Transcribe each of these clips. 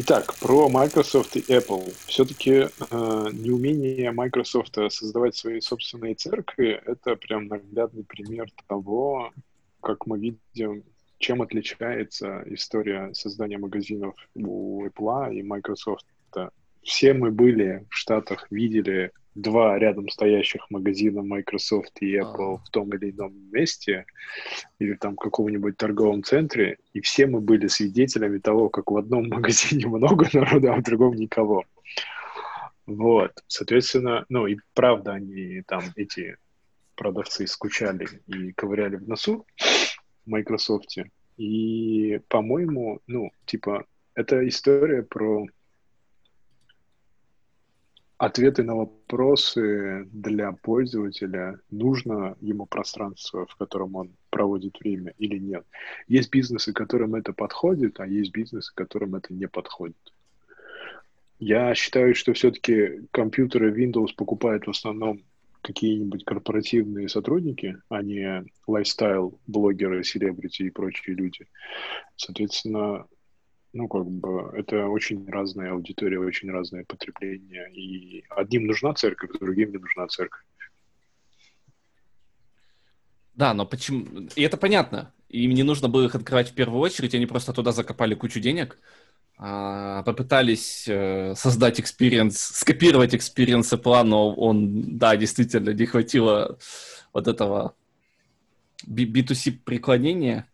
Итак, про Microsoft и Apple. Все-таки э, неумение Microsoft создавать свои собственные церкви – это прям наглядный пример того, как мы видим, чем отличается история создания магазинов у Apple и Microsoft. Все мы были в Штатах, видели два рядом стоящих магазина Microsoft и Apple а. в том или ином месте, или там в каком-нибудь торговом центре, и все мы были свидетелями того, как в одном магазине много народу, а в другом никого. Вот, соответственно, ну и правда они там, эти продавцы скучали и ковыряли в носу в Microsoft. И, по-моему, ну, типа, это история про ответы на вопросы для пользователя, нужно ему пространство, в котором он проводит время или нет. Есть бизнесы, которым это подходит, а есть бизнесы, которым это не подходит. Я считаю, что все-таки компьютеры Windows покупают в основном какие-нибудь корпоративные сотрудники, а не лайфстайл, блогеры, селебрити и прочие люди. Соответственно, ну, как бы, это очень разная аудитория, очень разное потребление. И одним нужна церковь, другим не нужна церковь. Да, но почему... И это понятно. Им не нужно было их открывать в первую очередь, они просто туда закопали кучу денег, а, попытались э, создать experience, скопировать experience Apple, но он, да, действительно, не хватило вот этого B2C преклонения,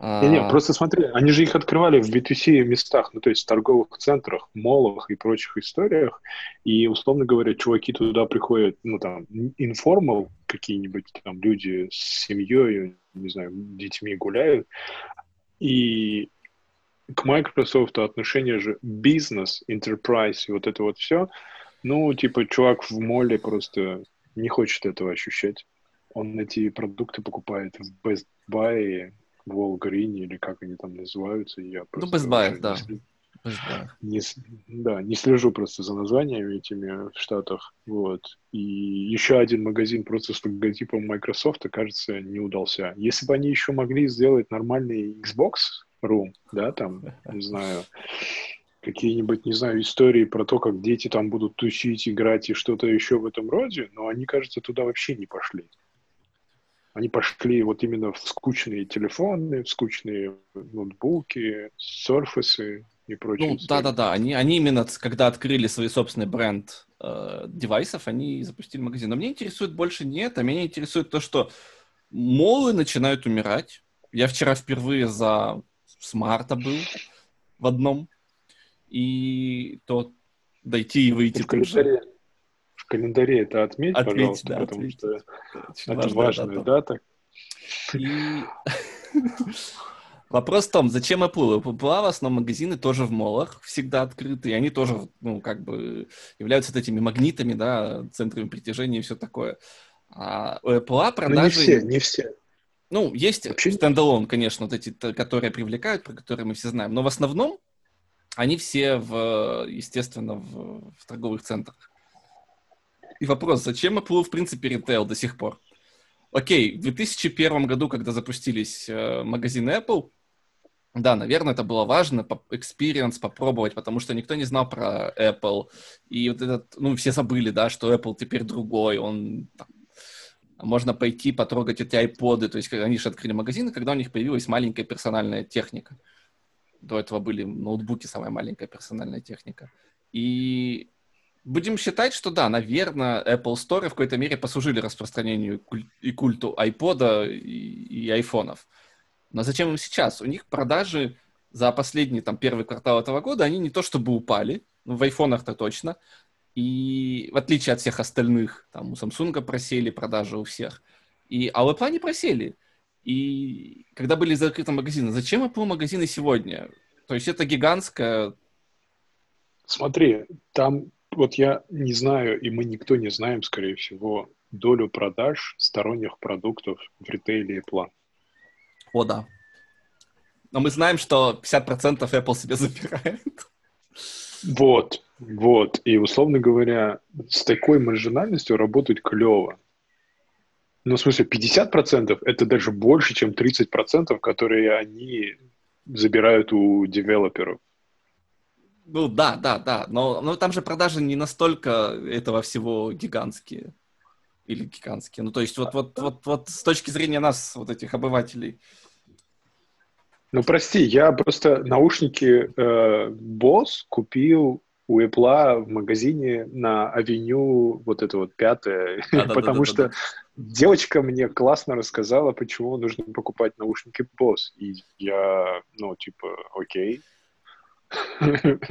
не, не, просто смотри, они же их открывали в B2C местах, ну, то есть в торговых центрах, молах и прочих историях, и, условно говоря, чуваки туда приходят, ну, там, informal какие-нибудь там люди с семьей, не знаю, детьми гуляют, и к Microsoft отношение же бизнес, enterprise и вот это вот все, ну, типа, чувак в моле просто не хочет этого ощущать. Он эти продукты покупает в Best Buy, Волгрине или как они там называются. Я ну, Buy, да. Не, да, не слежу просто за названиями этими в Штатах. Вот. И еще один магазин просто с логотипом Microsoft, кажется, не удался. Если бы они еще могли сделать нормальный Xbox Room, да, там, не знаю, какие-нибудь, не знаю, истории про то, как дети там будут тусить, играть и что-то еще в этом роде, но они, кажется, туда вообще не пошли. Они пошли вот именно в скучные телефоны, в скучные ноутбуки, Surface и прочее. Ну, да-да-да, они, они именно, когда открыли свой собственный бренд э, девайсов, они запустили магазин. Но меня интересует больше не это, меня интересует то, что молы начинают умирать. Я вчера впервые за смарта был в одном, и то дойти и выйти в тоже в календаре это отметь, отметь пожалуйста, да, потому отметь. что это, это важная дата. И... Вопрос в том, зачем Apple? Apple в основном магазины тоже в молах, всегда открыты, и они тоже, ну, как бы являются вот этими магнитами, да, центрами притяжения и все такое. А у Apple продажи... Ну, не все, не все. Ну, есть Вообще... стендалон, конечно, вот эти, которые привлекают, про которые мы все знаем, но в основном они все, в, естественно, в, в торговых центрах. И вопрос, зачем Apple, в принципе, ритейл до сих пор? Окей, в 2001 году, когда запустились э, магазины Apple, да, наверное, это было важно, experience попробовать, потому что никто не знал про Apple. И вот этот, ну, все забыли, да, что Apple теперь другой, он там, можно пойти потрогать эти айподы, то есть они же открыли магазины, когда у них появилась маленькая персональная техника. До этого были ноутбуки, самая маленькая персональная техника. И Будем считать, что да, наверное, Apple Store в какой-то мере послужили распространению и культу iPod и, и айфонов. Но зачем им сейчас? У них продажи за последний там первый квартал этого года, они не то чтобы упали, ну, в айфонах-то точно, и в отличие от всех остальных, там у Samsung просели продажи у всех, и, а у Apple они просели. И когда были закрыты магазины, зачем Apple магазины сегодня? То есть это гигантская... Смотри, там вот я не знаю, и мы никто не знаем, скорее всего, долю продаж сторонних продуктов в ритейле Apple. О, да. Но мы знаем, что 50% Apple себе забирает. Вот, вот. И, условно говоря, с такой маржинальностью работать клево. Ну, в смысле, 50% это даже больше, чем 30%, которые они забирают у девелоперов. Ну да, да, да, но, но там же продажи не настолько этого всего гигантские или гигантские. Ну то есть вот, вот, вот, вот с точки зрения нас, вот этих обывателей. Ну прости, я просто наушники э, Bose купил у Apple в магазине на авеню вот это вот пятое, да, потому да, да, что девочка мне классно рассказала, почему нужно покупать наушники Bose. И я, ну, типа, окей.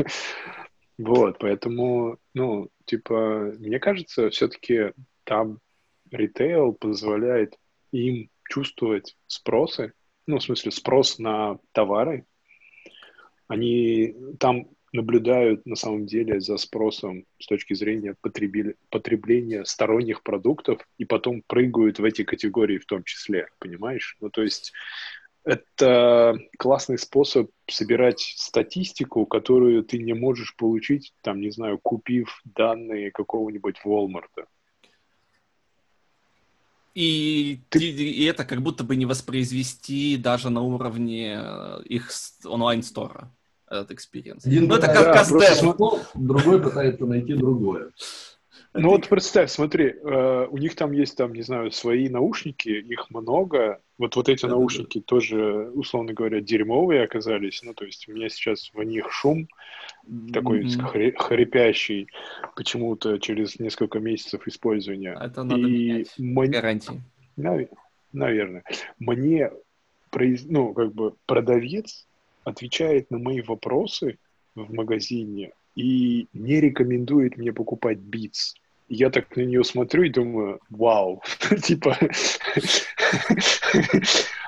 Вот, поэтому, ну, типа, мне кажется, все-таки там ритейл позволяет им чувствовать спросы, ну, в смысле, спрос на товары. Они там наблюдают на самом деле за спросом с точки зрения потребления сторонних продуктов и потом прыгают в эти категории в том числе, понимаешь? Ну, то есть это классный способ собирать статистику, которую ты не можешь получить, там, не знаю, купив данные какого-нибудь Walmart. И, ты... и это как будто бы не воспроизвести даже на уровне э, их онлайн- store а этот experience. Один ну, это как да, просто... другой пытается найти другое. Ну вот представь, смотри, э, у них там есть, там, не знаю, свои наушники, их много. Вот, вот эти наушники тоже, условно говоря, дерьмовые оказались. Ну, то есть у меня сейчас в них шум такой хрипящий почему-то через несколько месяцев использования. Это надо И менять. Гарантии. Нав... Наверное. Мне, ну, как бы продавец отвечает на мои вопросы в магазине и не рекомендует мне покупать Beats. Я так на нее смотрю и думаю, вау, типа,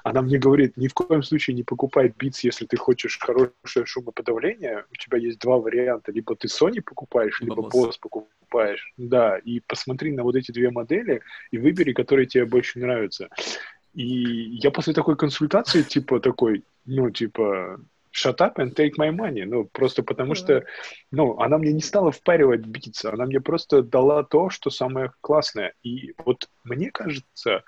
она мне говорит, ни в коем случае не покупай Beats, если ты хочешь хорошее шумоподавление. У тебя есть два варианта, либо ты Sony покупаешь, либо, Bose покупаешь. Да, и посмотри на вот эти две модели и выбери, которые тебе больше нравятся. И я после такой консультации, типа, такой, ну, типа, shut up and take my money. Ну, просто потому что, ну, она мне не стала впаривать биться, она мне просто дала то, что самое классное. И вот мне кажется,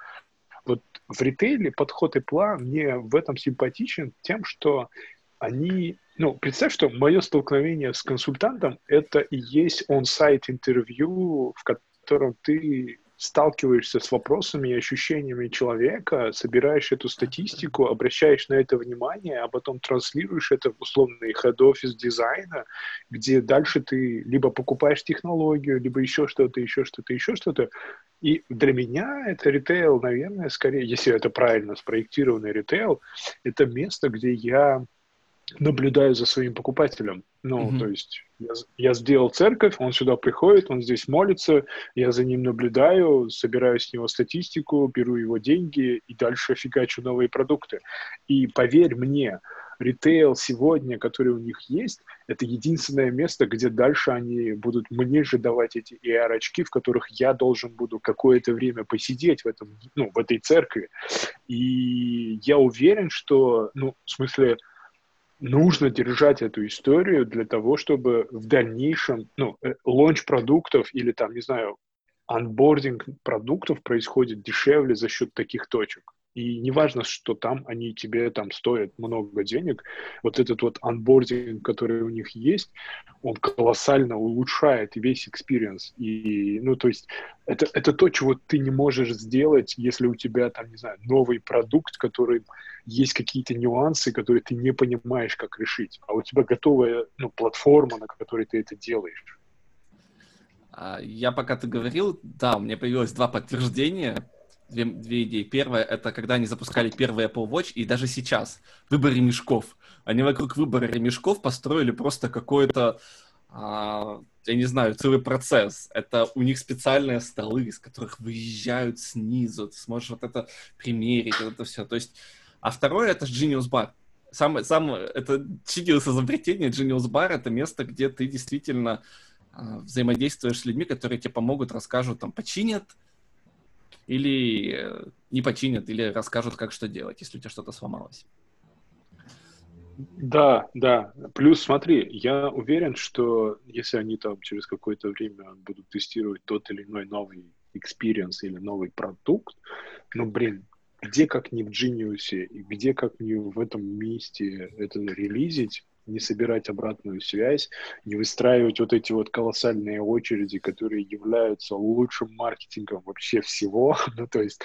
вот в ритейле подход Apple мне в этом симпатичен тем, что они, ну, представь, что мое столкновение с консультантом — это и есть он-сайт интервью, в котором ты сталкиваешься с вопросами и ощущениями человека, собираешь эту статистику, обращаешь на это внимание, а потом транслируешь это в условный head-office дизайна, где дальше ты либо покупаешь технологию, либо еще что-то, еще что-то, еще что-то. И для меня это ритейл, наверное, скорее, если это правильно спроектированный ритейл, это место, где я наблюдаю за своим покупателем. Ну, mm-hmm. то есть я, я сделал церковь, он сюда приходит, он здесь молится, я за ним наблюдаю, собираю с него статистику, беру его деньги и дальше фигачу новые продукты. И поверь мне, ритейл сегодня, который у них есть, это единственное место, где дальше они будут мне же давать эти AR-очки, в которых я должен буду какое-то время посидеть в, этом, ну, в этой церкви. И я уверен, что, ну, в смысле, нужно держать эту историю для того, чтобы в дальнейшем, ну, э, лонч продуктов или там, не знаю, анбординг продуктов происходит дешевле за счет таких точек. И неважно, что там они тебе там стоят много денег, вот этот вот анбординг, который у них есть, он колоссально улучшает весь experience. И, ну, то есть это, это то, чего ты не можешь сделать, если у тебя там, не знаю, новый продукт, который есть какие-то нюансы, которые ты не понимаешь, как решить. А у тебя готовая ну, платформа, на которой ты это делаешь. А, я пока ты говорил, да, у меня появилось два подтверждения две, две идеи. Первое, это когда они запускали первый Apple Watch, и даже сейчас, выбор ремешков. Они вокруг выбора ремешков построили просто какой-то, а, я не знаю, целый процесс. Это у них специальные столы, из которых выезжают снизу. Ты сможешь вот это примерить, вот это все. То есть, а второе, это Genius Bar. Самое, самое, это Genius изобретение, Genius Bar — это место, где ты действительно а, взаимодействуешь с людьми, которые тебе помогут, расскажут, там, починят, или э, не починят, или расскажут, как что делать, если у тебя что-то сломалось. Да, да. Плюс смотри, я уверен, что если они там через какое-то время будут тестировать тот или иной новый experience или новый продукт, ну, блин, где как не в Genius, и где как не в этом месте это релизить, не собирать обратную связь, не выстраивать вот эти вот колоссальные очереди, которые являются лучшим маркетингом вообще всего. ну, то есть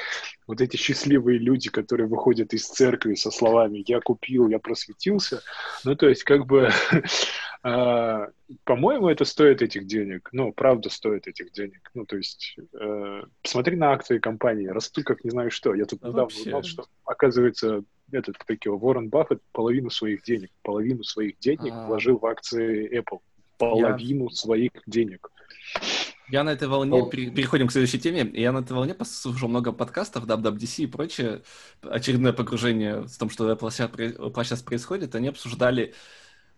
вот эти счастливые люди, которые выходят из церкви со словами «я купил, я просветился», ну, то есть как бы А, по-моему, это стоит этих денег. Ну, правда стоит этих денег. Ну, то есть, э, посмотри на акции компании, растут как не знаю что. Я тут а недавно узнал, что, оказывается, этот, как его, Уоррен Баффет половину своих денег, половину своих денег а... вложил в акции Apple. Половину Я... своих денег. Я на этой волне, О. переходим к следующей теме, я на этой волне послушал много подкастов, WWDC и прочее, очередное погружение в том, что Apple сейчас происходит, они обсуждали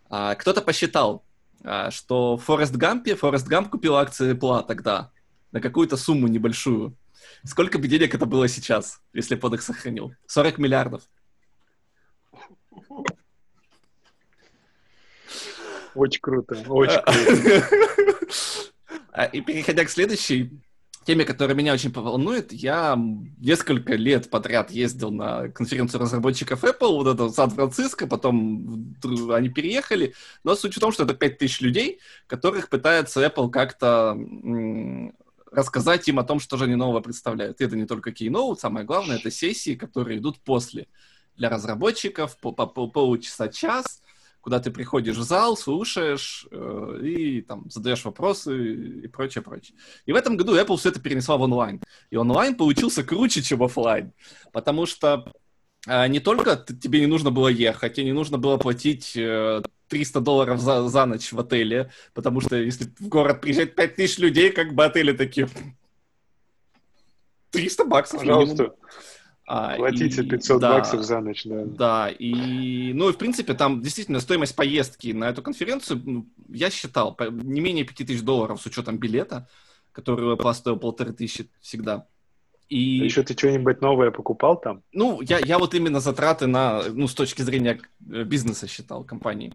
а, кто-то посчитал, а, что Форест Гампе, Форест Гамп купил акции Apple тогда на какую-то сумму небольшую. Сколько бы денег это было сейчас, если бы он их сохранил? 40 миллиардов. Очень круто, очень круто. А, и переходя к следующей теме, которая меня очень поволнует, я несколько лет подряд ездил на конференцию разработчиков Apple, вот это в Сан-Франциско, потом они переехали, но суть в том, что это 5000 людей, которых пытается Apple как-то рассказать им о том, что же они нового представляют. И это не только Keynote, самое главное, это сессии, которые идут после для разработчиков по, по, по полчаса, час, куда ты приходишь в зал, слушаешь э, и там задаешь вопросы и прочее, прочее. И в этом году Apple все это перенесла в онлайн. И онлайн получился круче, чем офлайн, потому что э, не только тебе не нужно было ехать, тебе не нужно было платить э, 300 долларов за, за ночь в отеле, потому что если в город приезжает 5000 людей, как бы отели такие... 300 баксов Пожалуйста. Минимум. А, Платите и, 500 да, баксов за ночь, да. Да, и, ну, и, в принципе, там действительно стоимость поездки на эту конференцию, ну, я считал, не менее 5000 долларов с учетом билета, который стоил полторы тысячи всегда. И... А еще ты что-нибудь новое покупал там? Ну, я, я вот именно затраты на, ну, с точки зрения э, бизнеса считал компании.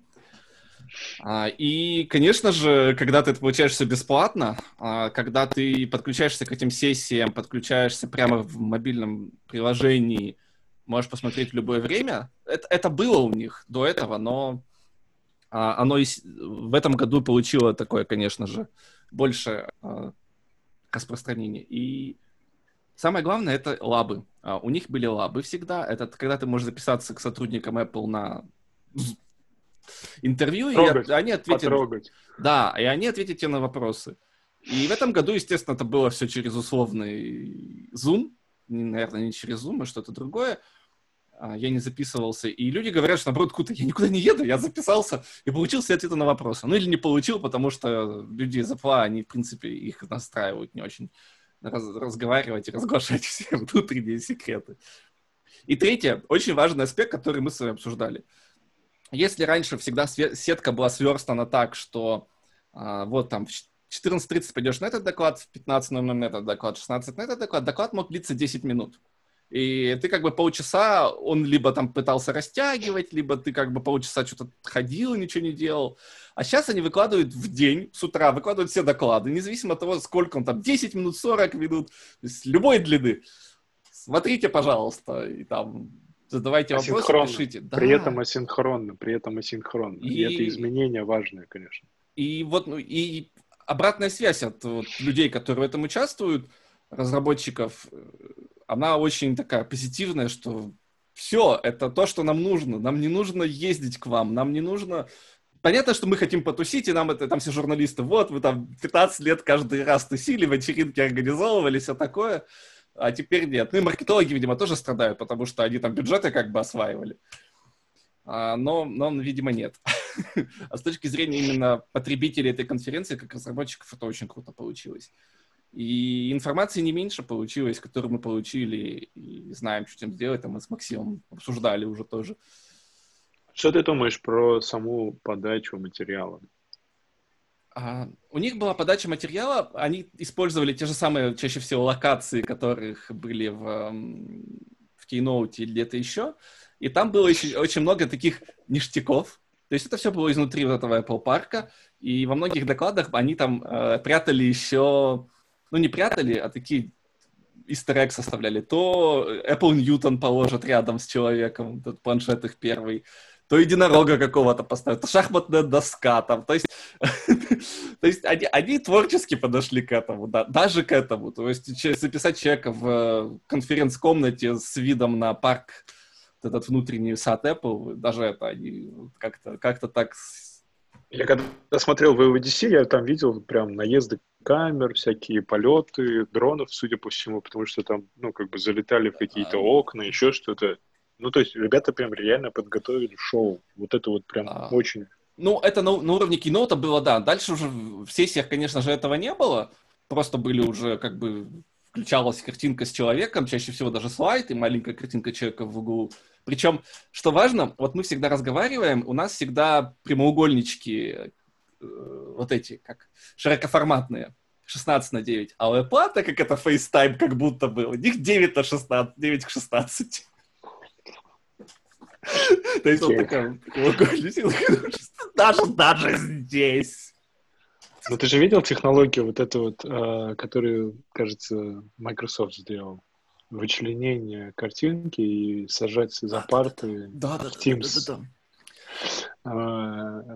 А, и, конечно же, когда ты это получаешь все бесплатно, а, когда ты подключаешься к этим сессиям, подключаешься прямо в мобильном приложении, можешь посмотреть в любое время, это, это было у них до этого, но а, оно в этом году получило такое, конечно же, больше распространение. И самое главное — это лабы. У них были лабы всегда. Это когда ты можешь записаться к сотрудникам Apple на интервью, Трогать, и они ответят... Потрогать. Да, и они ответят тебе на вопросы. И в этом году, естественно, это было все через условный Zoom, наверное, не через Zoom, а что-то другое. А, я не записывался. И люди говорят, что, наоборот, куда я никуда не еду, я записался и получил все ответы на вопросы. Ну или не получил, потому что люди из Apple, они, в принципе, их настраивают не очень раз, разговаривать и разглашать все внутренние секреты. И третье, очень важный аспект, который мы с вами обсуждали – если раньше всегда сетка была сверстана так, что а, вот там в 14.30 пойдешь на этот доклад, в 15.00 на этот доклад, в 16 на этот доклад, доклад мог длиться 10 минут. И ты как бы полчаса, он либо там пытался растягивать, либо ты как бы полчаса что-то ходил, ничего не делал. А сейчас они выкладывают в день, с утра, выкладывают все доклады, независимо от того, сколько он там, 10 минут, 40 минут, то есть любой длины. Смотрите, пожалуйста, и там задавайте вопросы, пишите. Да. При этом асинхронно, при этом асинхронно. И, и это изменение важное, конечно. И вот, ну, и обратная связь от вот, людей, которые в этом участвуют, разработчиков, э, она очень такая позитивная, что все, это то, что нам нужно. Нам не нужно ездить к вам, нам не нужно... Понятно, что мы хотим потусить, и нам это, там все журналисты, вот, вы там 15 лет каждый раз тусили, вечеринки организовывали, все такое а теперь нет. Ну и маркетологи, видимо, тоже страдают, потому что они там бюджеты как бы осваивали. А, но, но, видимо, нет. а с точки зрения именно потребителей этой конференции, как разработчиков, это очень круто получилось. И информации не меньше получилось, которую мы получили, и знаем, что этим сделать, а мы с Максимом обсуждали уже тоже. Что ты думаешь про саму подачу материала? А, у них была подача материала, они использовали те же самые, чаще всего, локации, которых были в, в Keynote или где-то еще, и там было еще очень много таких ништяков, то есть это все было изнутри вот этого Apple парка, и во многих докладах они там э, прятали еще, ну не прятали, а такие egg составляли. То Apple Newton положат рядом с человеком, этот планшет их первый, то единорога какого-то поставят, то шахматная доска там. То есть, то есть они, они творчески подошли к этому, да, даже к этому. То есть записать человека в э, конференц-комнате с видом на парк, этот внутренний сад Apple, даже это они как-то как так я когда смотрел в VVDC, я там видел прям наезды камер, всякие полеты, дронов, судя по всему, потому что там, ну, как бы залетали в какие-то окна, еще что-то. Ну, то есть ребята прям реально подготовили шоу. Вот это вот прям а... очень... Ну, это на, на уровне кино это было, да. Дальше уже в сессиях, конечно же, этого не было. Просто были уже как бы включалась картинка с человеком, чаще всего даже слайд и маленькая картинка человека в углу. Причем, что важно, вот мы всегда разговариваем, у нас всегда прямоугольнички э, вот эти, как широкоформатные, 16 на 9. А у Apple, как это FaceTime как будто было, у них 9 на 16, 9 к 16. То есть вот такая даже, даже здесь. Ну ты же видел технологию вот эту вот, э, которую, кажется, Microsoft сделал? вычленение картинки и сажать за парты да, в Teams. Да, да, да, да.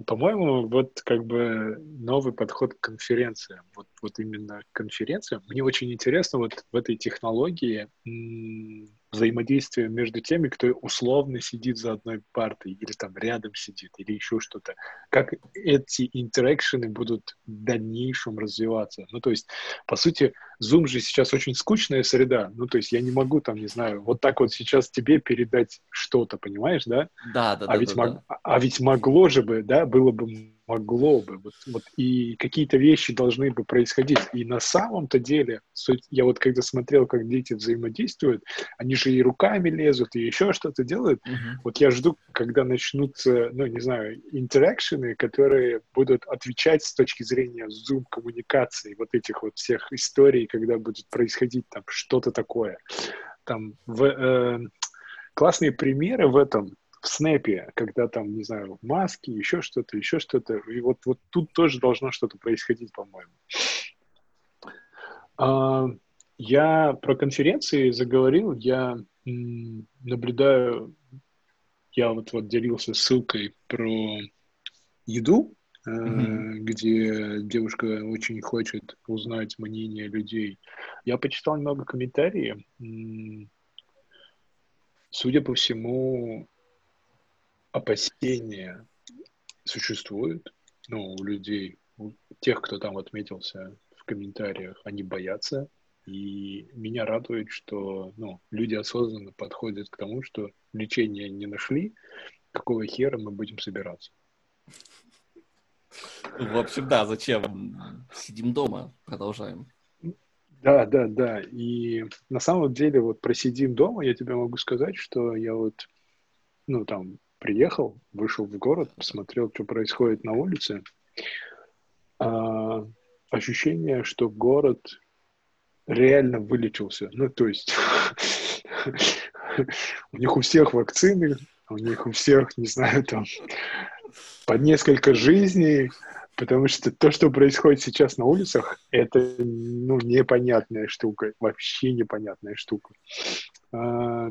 По-моему, вот как бы новый подход к конференциям. Вот, вот именно конференциям. Мне очень интересно вот в этой технологии взаимодействие между теми, кто условно сидит за одной партой, или там рядом сидит, или еще что-то. Как эти интеракшены будут в дальнейшем развиваться. Ну, то есть, по сути, Zoom же сейчас очень скучная среда. Ну, то есть, я не могу там, не знаю, вот так вот сейчас тебе передать что-то, понимаешь, да? Да, да, а да. Ведь да, мог... да. А ведь могло же бы, да, было бы могло бы. Вот, вот, и какие-то вещи должны бы происходить. И на самом-то деле, я вот когда смотрел, как дети взаимодействуют, они же и руками лезут, и еще что-то делают. Uh-huh. Вот я жду, когда начнутся, ну, не знаю, интеракшены, которые будут отвечать с точки зрения зум-коммуникации, вот этих вот всех историй, когда будет происходить там что-то такое. Там в, э, классные примеры в этом в снэпе, когда там, не знаю, маски, еще что-то, еще что-то. И вот, вот тут тоже должно что-то происходить, по-моему. А, я про конференции заговорил, я м, наблюдаю, я вот, вот делился ссылкой про еду, mm-hmm. где девушка очень хочет узнать мнение людей. Я почитал немного комментариев. Судя по всему, опасения существуют, ну, у людей, у тех, кто там отметился в комментариях, они боятся, и меня радует, что ну, люди осознанно подходят к тому, что лечения не нашли, какого хера мы будем собираться. В общем, да, зачем? Сидим дома, продолжаем. Да, да, да. И на самом деле вот про сидим дома я тебе могу сказать, что я вот, ну там, приехал, вышел в город, посмотрел, что происходит на улице. А, ощущение, что город реально вылечился. Ну, то есть у них у всех вакцины, у них у всех, не знаю, там, под несколько жизней, потому что то, что происходит сейчас на улицах, это, ну, непонятная штука, вообще непонятная штука. А,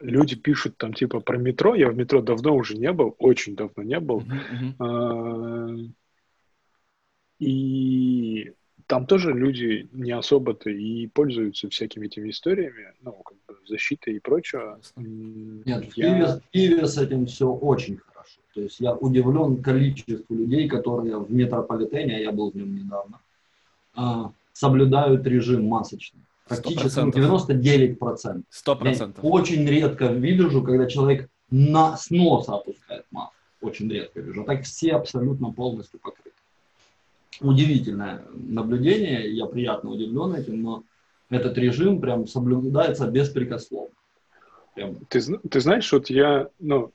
люди пишут там типа про метро. Я в метро давно уже не был, очень давно не был. Uh-huh, uh-huh. И там тоже люди не особо-то и пользуются всякими этими историями, ну, как бы защитой и прочее. Нет, в, Киеве, в Киеве с этим все очень хорошо. То есть я удивлен количеству людей, которые в метрополитене, а я был в нем недавно, а, соблюдают режим масочный. Практически 99%. 100%. Я очень редко вижу, когда человек на, с носа опускает маску. Очень редко вижу. А так все абсолютно полностью покрыты. Удивительное наблюдение, я приятно удивлен этим, но этот режим прям соблюдается беспрекословно. Прям. Ты, ты знаешь, вот я, ну,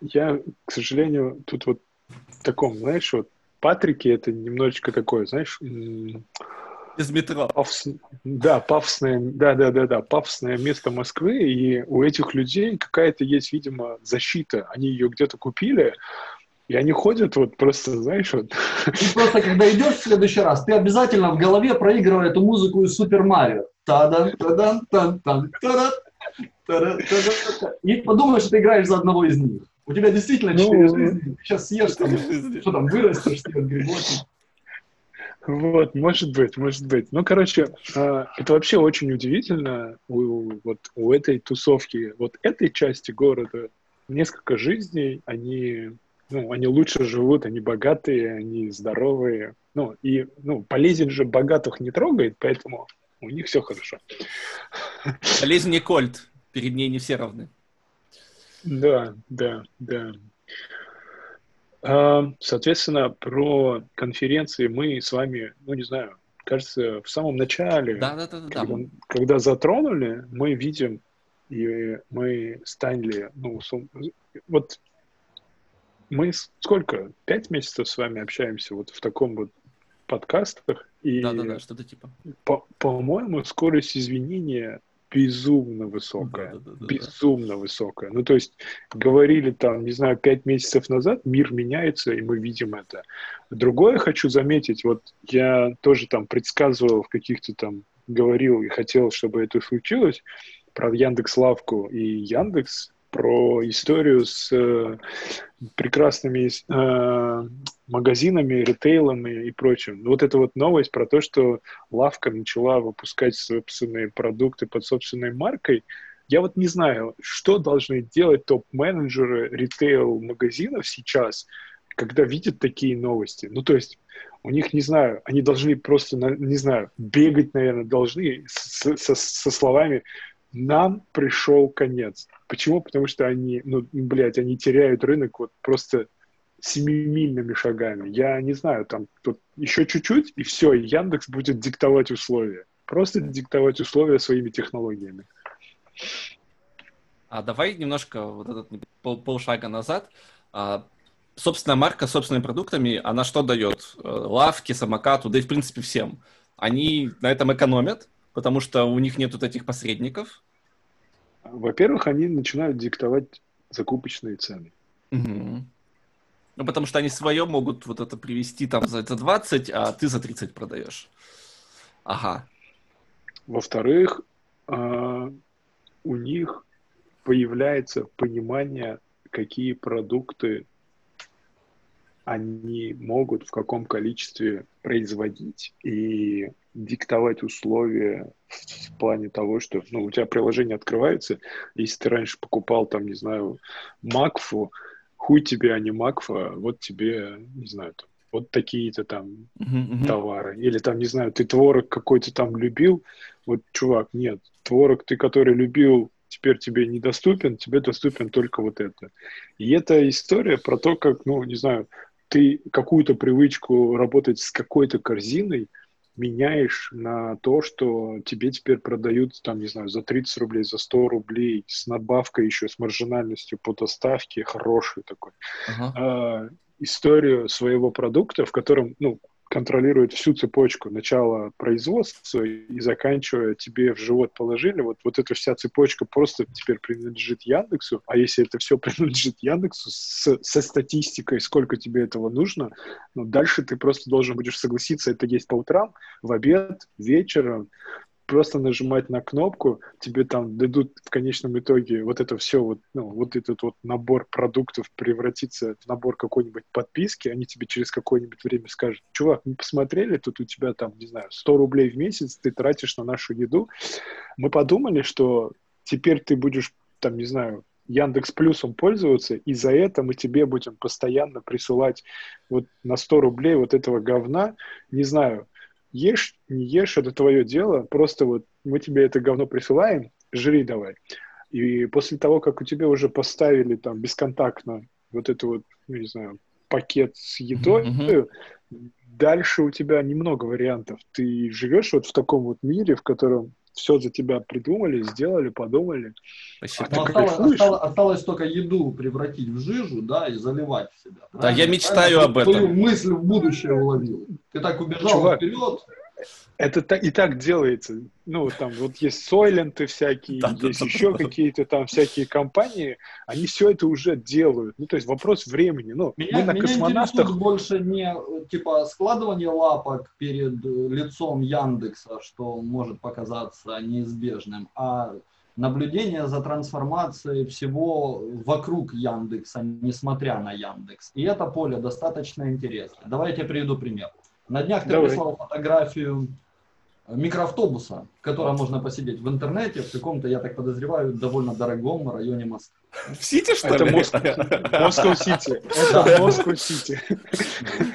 я, к сожалению, тут вот в таком, знаешь, вот Патрики это немножечко такое, знаешь, из метро. Пафос... Да, пафосное, да, да, да, да, пафосное место Москвы, и у этих людей какая-то есть, видимо, защита. Они ее где-то купили, и они ходят вот просто, знаешь, вот... И просто, когда идешь в следующий раз, ты обязательно в голове проигрывай эту музыку из Супер Марио. Тадан, тадан, тан, тан, тадан, и подумаешь, что ты играешь за одного из них. У тебя действительно ну, четыре ну, жизни. Сейчас съешь там, что там, вырастешь, съешь грибочек. Вот, может быть, может быть. Ну, короче, а, это вообще очень удивительно у, вот, у этой тусовки, вот этой части города несколько жизней, они, ну, они лучше живут, они богатые, они здоровые. Ну, и, ну, болезнь же богатых не трогает, поэтому у них все хорошо. Болезнь не кольт, перед ней не все равны. Да, да, да. А, соответственно, про конференции мы с вами, ну не знаю, кажется, в самом начале, да, да, да, да, когда, когда затронули, мы видим, и мы станли, ну, вот мы сколько, пять месяцев с вами общаемся вот в таком вот подкастах, и, да, да, да, что-то типа. По- по-моему, скорость извинения безумно высокая. Да, да, да, безумно да. высокая. Ну, то есть, говорили там, не знаю, пять месяцев назад, мир меняется, и мы видим это. Другое хочу заметить, вот я тоже там предсказывал в каких-то там, говорил и хотел, чтобы это случилось, про Яндекс Лавку и Яндекс, про историю с э, прекрасными э, магазинами, ритейлами и прочим. Вот эта вот новость про то, что лавка начала выпускать собственные продукты под собственной маркой, я вот не знаю, что должны делать топ-менеджеры ритейл-магазинов сейчас, когда видят такие новости. Ну, то есть у них, не знаю, они должны просто, не знаю, бегать, наверное, должны со, со, со словами нам пришел конец. Почему? Потому что они, ну, блядь, они теряют рынок вот просто семимильными шагами. Я не знаю, там тут еще чуть-чуть, и все, Яндекс будет диктовать условия. Просто диктовать условия своими технологиями. А давай немножко вот этот пол, полшага назад. А, собственная марка с собственными продуктами, она что дает? Э, лавки, самокату, да и в принципе всем. Они на этом экономят, потому что у них нет вот этих посредников, во-первых, они начинают диктовать закупочные цены. Угу. Ну, потому что они свое могут вот это привести там за, за 20, а ты за 30 продаешь. Ага. Во-вторых, э, у них появляется понимание, какие продукты они могут в каком количестве производить и диктовать условия в, в плане того, что ну, у тебя приложение открывается, если ты раньше покупал там, не знаю, Макфу, хуй тебе, а не Макфа, вот тебе, не знаю, там, вот такие-то там uh-huh, товары. Или там, не знаю, ты творог какой-то там любил, вот, чувак, нет, творог ты, который любил, теперь тебе недоступен, тебе доступен только вот это. И это история про то, как, ну, не знаю, ты какую-то привычку работать с какой-то корзиной меняешь на то, что тебе теперь продают, там, не знаю, за 30 рублей, за 100 рублей, с надбавкой еще, с маржинальностью по доставке, хороший такой, uh-huh. э, историю своего продукта, в котором, ну, контролирует всю цепочку начала производства и заканчивая тебе в живот положили, вот, вот эта вся цепочка просто теперь принадлежит Яндексу, а если это все принадлежит Яндексу с, со статистикой, сколько тебе этого нужно, ну, дальше ты просто должен будешь согласиться, это есть по утрам, в обед, вечером, просто нажимать на кнопку, тебе там дадут в конечном итоге вот это все, вот, ну, вот этот вот набор продуктов превратится в набор какой-нибудь подписки, они тебе через какое-нибудь время скажут, чувак, мы посмотрели, тут у тебя там, не знаю, 100 рублей в месяц ты тратишь на нашу еду. Мы подумали, что теперь ты будешь, там, не знаю, Яндекс Плюсом пользоваться, и за это мы тебе будем постоянно присылать вот на 100 рублей вот этого говна, не знаю, ешь, не ешь, это твое дело, просто вот мы тебе это говно присылаем, жри давай. И после того, как у тебя уже поставили там бесконтактно вот это вот, ну, не знаю, пакет с едой, mm-hmm. дальше у тебя немного вариантов. Ты живешь вот в таком вот мире, в котором все за тебя придумали, сделали, подумали. Спасибо. А осталось, осталось, осталось только еду превратить в жижу, да, и заливать в себя. Да, я мечтаю об этом. Твою мысль в будущее уловил. Ты так убежал Чувак, вперед. Это и так делается. Ну, там вот есть Сойленты всякие, да, есть да, еще да, какие-то там всякие компании, они все это уже делают. Ну, то есть вопрос времени. Ну, меня, мы на меня космонавтах... больше не типа складывание лапок перед лицом Яндекса, что может показаться неизбежным, а наблюдение за трансформацией всего вокруг Яндекса, несмотря на Яндекс. И это поле достаточно интересно. Давайте я приведу пример. На днях ты Давай. прислал фотографию микроавтобуса, в котором можно посидеть в интернете, в каком-то, я так подозреваю, довольно дорогом районе Москвы. В Сити, что это ли? Москва-Сити. Это Москва-Сити.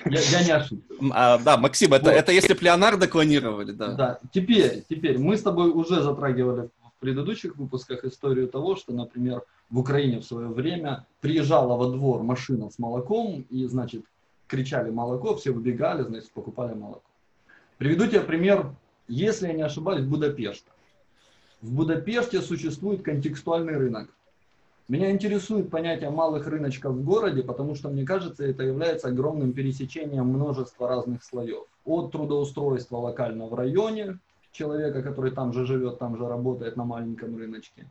Я не ошибся. А, да, Максим, это, это если бы Леонардо клонировали, да. Да, теперь, теперь, мы с тобой уже затрагивали в предыдущих выпусках историю того, что, например, в Украине в свое время приезжала во двор машина с молоком, и, значит, кричали молоко, все выбегали, значит, покупали молоко. Приведу тебе пример если я не ошибаюсь, Будапешт. В Будапеште существует контекстуальный рынок. Меня интересует понятие малых рыночков в городе, потому что, мне кажется, это является огромным пересечением множества разных слоев. От трудоустройства локально в районе, человека, который там же живет, там же работает на маленьком рыночке,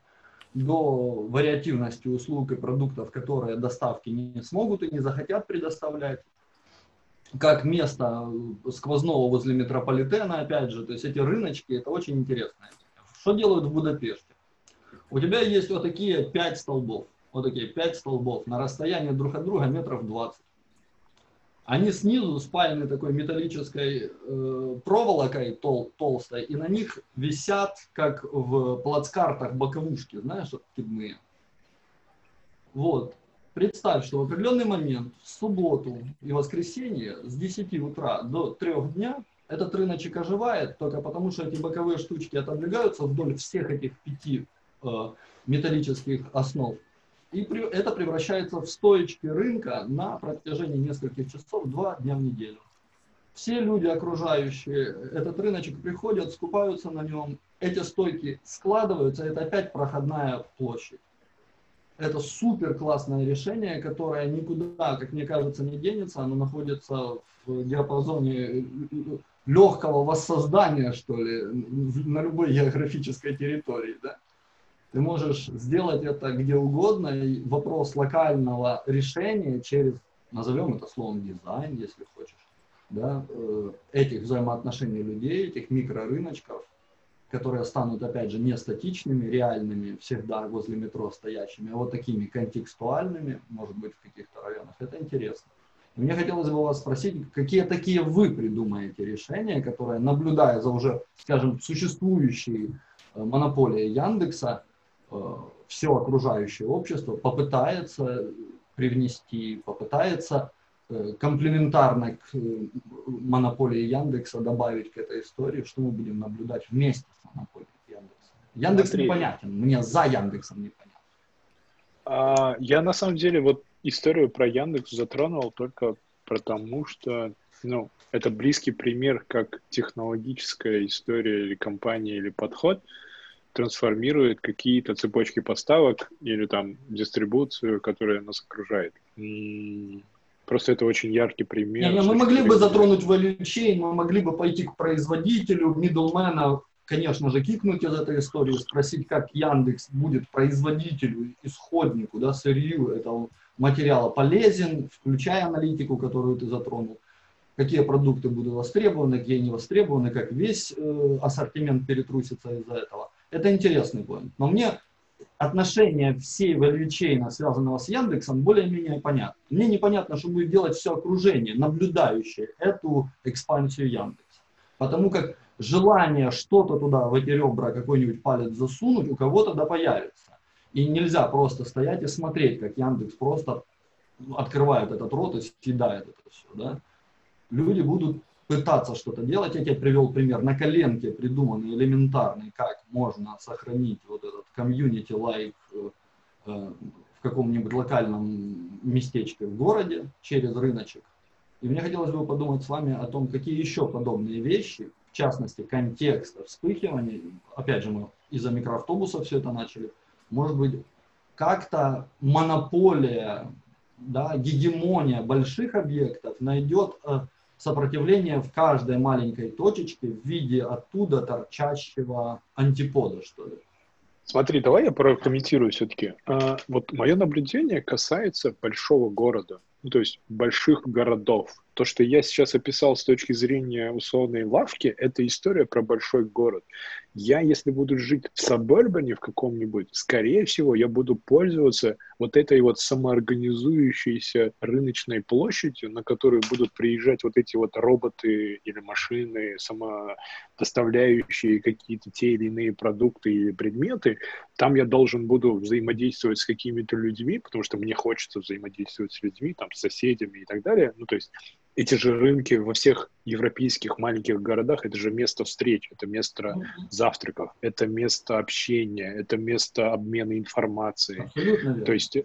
до вариативности услуг и продуктов, которые доставки не смогут и не захотят предоставлять, как место сквозного возле метрополитена, опять же, то есть эти рыночки, это очень интересно. Что делают в Будапеште? У тебя есть вот такие пять столбов, вот такие пять столбов на расстоянии друг от друга метров 20. Они снизу спаяны такой металлической э, проволокой тол толстой, и на них висят, как в плацкартах, боковушки, знаешь, откидные. Вот. Представь, что в определенный момент, в субботу и воскресенье с 10 утра до 3 дня этот рыночек оживает только потому, что эти боковые штучки отодвигаются вдоль всех этих пяти э, металлических основ. И при, это превращается в стоечки рынка на протяжении нескольких часов, два дня в неделю. Все люди, окружающие этот рыночек, приходят, скупаются на нем. Эти стойки складываются, это опять проходная площадь это супер классное решение, которое никуда, как мне кажется, не денется. Оно находится в диапазоне легкого воссоздания, что ли, на любой географической территории. Да? Ты можешь сделать это где угодно. И вопрос локального решения через, назовем это словом дизайн, если хочешь, да, э, этих взаимоотношений людей, этих микрорыночков, которые станут, опять же, не статичными, реальными, всегда возле метро стоящими, а вот такими контекстуальными, может быть, в каких-то районах. Это интересно. И мне хотелось бы вас спросить, какие такие вы придумаете решения, которые, наблюдая за уже, скажем, существующей э, монополией Яндекса, э, все окружающее общество попытается привнести, попытается комплементарно к э, монополии Яндекса добавить к этой истории, что мы будем наблюдать вместе с монополией Яндекса. Яндекс Смотри. непонятен, мне за Яндексом непонятно. А, я на самом деле вот историю про Яндекс затронул только потому, что ну, это близкий пример, как технологическая история или компания или подход трансформирует какие-то цепочки поставок или там дистрибуцию, которая нас окружает. Просто это очень яркий пример. Не, не, мы могли бы затронуть value chain, мы могли бы пойти к производителю, middleman, конечно же, кикнуть из этой истории, спросить, как Яндекс будет производителю, исходнику, да, сырью этого материала полезен, включая аналитику, которую ты затронул, какие продукты будут востребованы, какие не востребованы, как весь э, ассортимент перетрусится из-за этого. Это интересный point. Но мне отношение всей value chain, связанного с Яндексом, более-менее понятно. Мне непонятно, что будет делать все окружение, наблюдающее эту экспансию Яндекса. Потому как желание что-то туда, в эти ребра, какой-нибудь палец засунуть, у кого-то да появится. И нельзя просто стоять и смотреть, как Яндекс просто открывает этот рот и съедает это все. Да? Люди будут пытаться что-то делать. Я тебе привел пример на коленке придуманный, элементарный, как можно сохранить вот этот комьюнити лайк э, в каком-нибудь локальном местечке в городе через рыночек. И мне хотелось бы подумать с вами о том, какие еще подобные вещи, в частности, контекста вспыхивания, опять же, мы из-за микроавтобуса все это начали, может быть, как-то монополия, да, гегемония больших объектов найдет э, сопротивление в каждой маленькой точечке в виде оттуда торчащего антипода, что ли. Смотри, давай я прокомментирую все-таки. А, вот мое наблюдение касается большого города, ну, то есть больших городов. То, что я сейчас описал с точки зрения условной лавки, это история про большой город. Я, если буду жить в сабербане в каком-нибудь, скорее всего, я буду пользоваться вот этой вот самоорганизующейся рыночной площадью, на которую будут приезжать вот эти вот роботы или машины, самодоставляющие какие-то те или иные продукты или предметы. Там я должен буду взаимодействовать с какими-то людьми, потому что мне хочется взаимодействовать с людьми, там, с соседями и так далее. Ну, то есть эти же рынки во всех европейских маленьких городах, это же место встреч, это место mm-hmm. завтраков, это место общения, это место обмена информацией. Абсолютно То есть,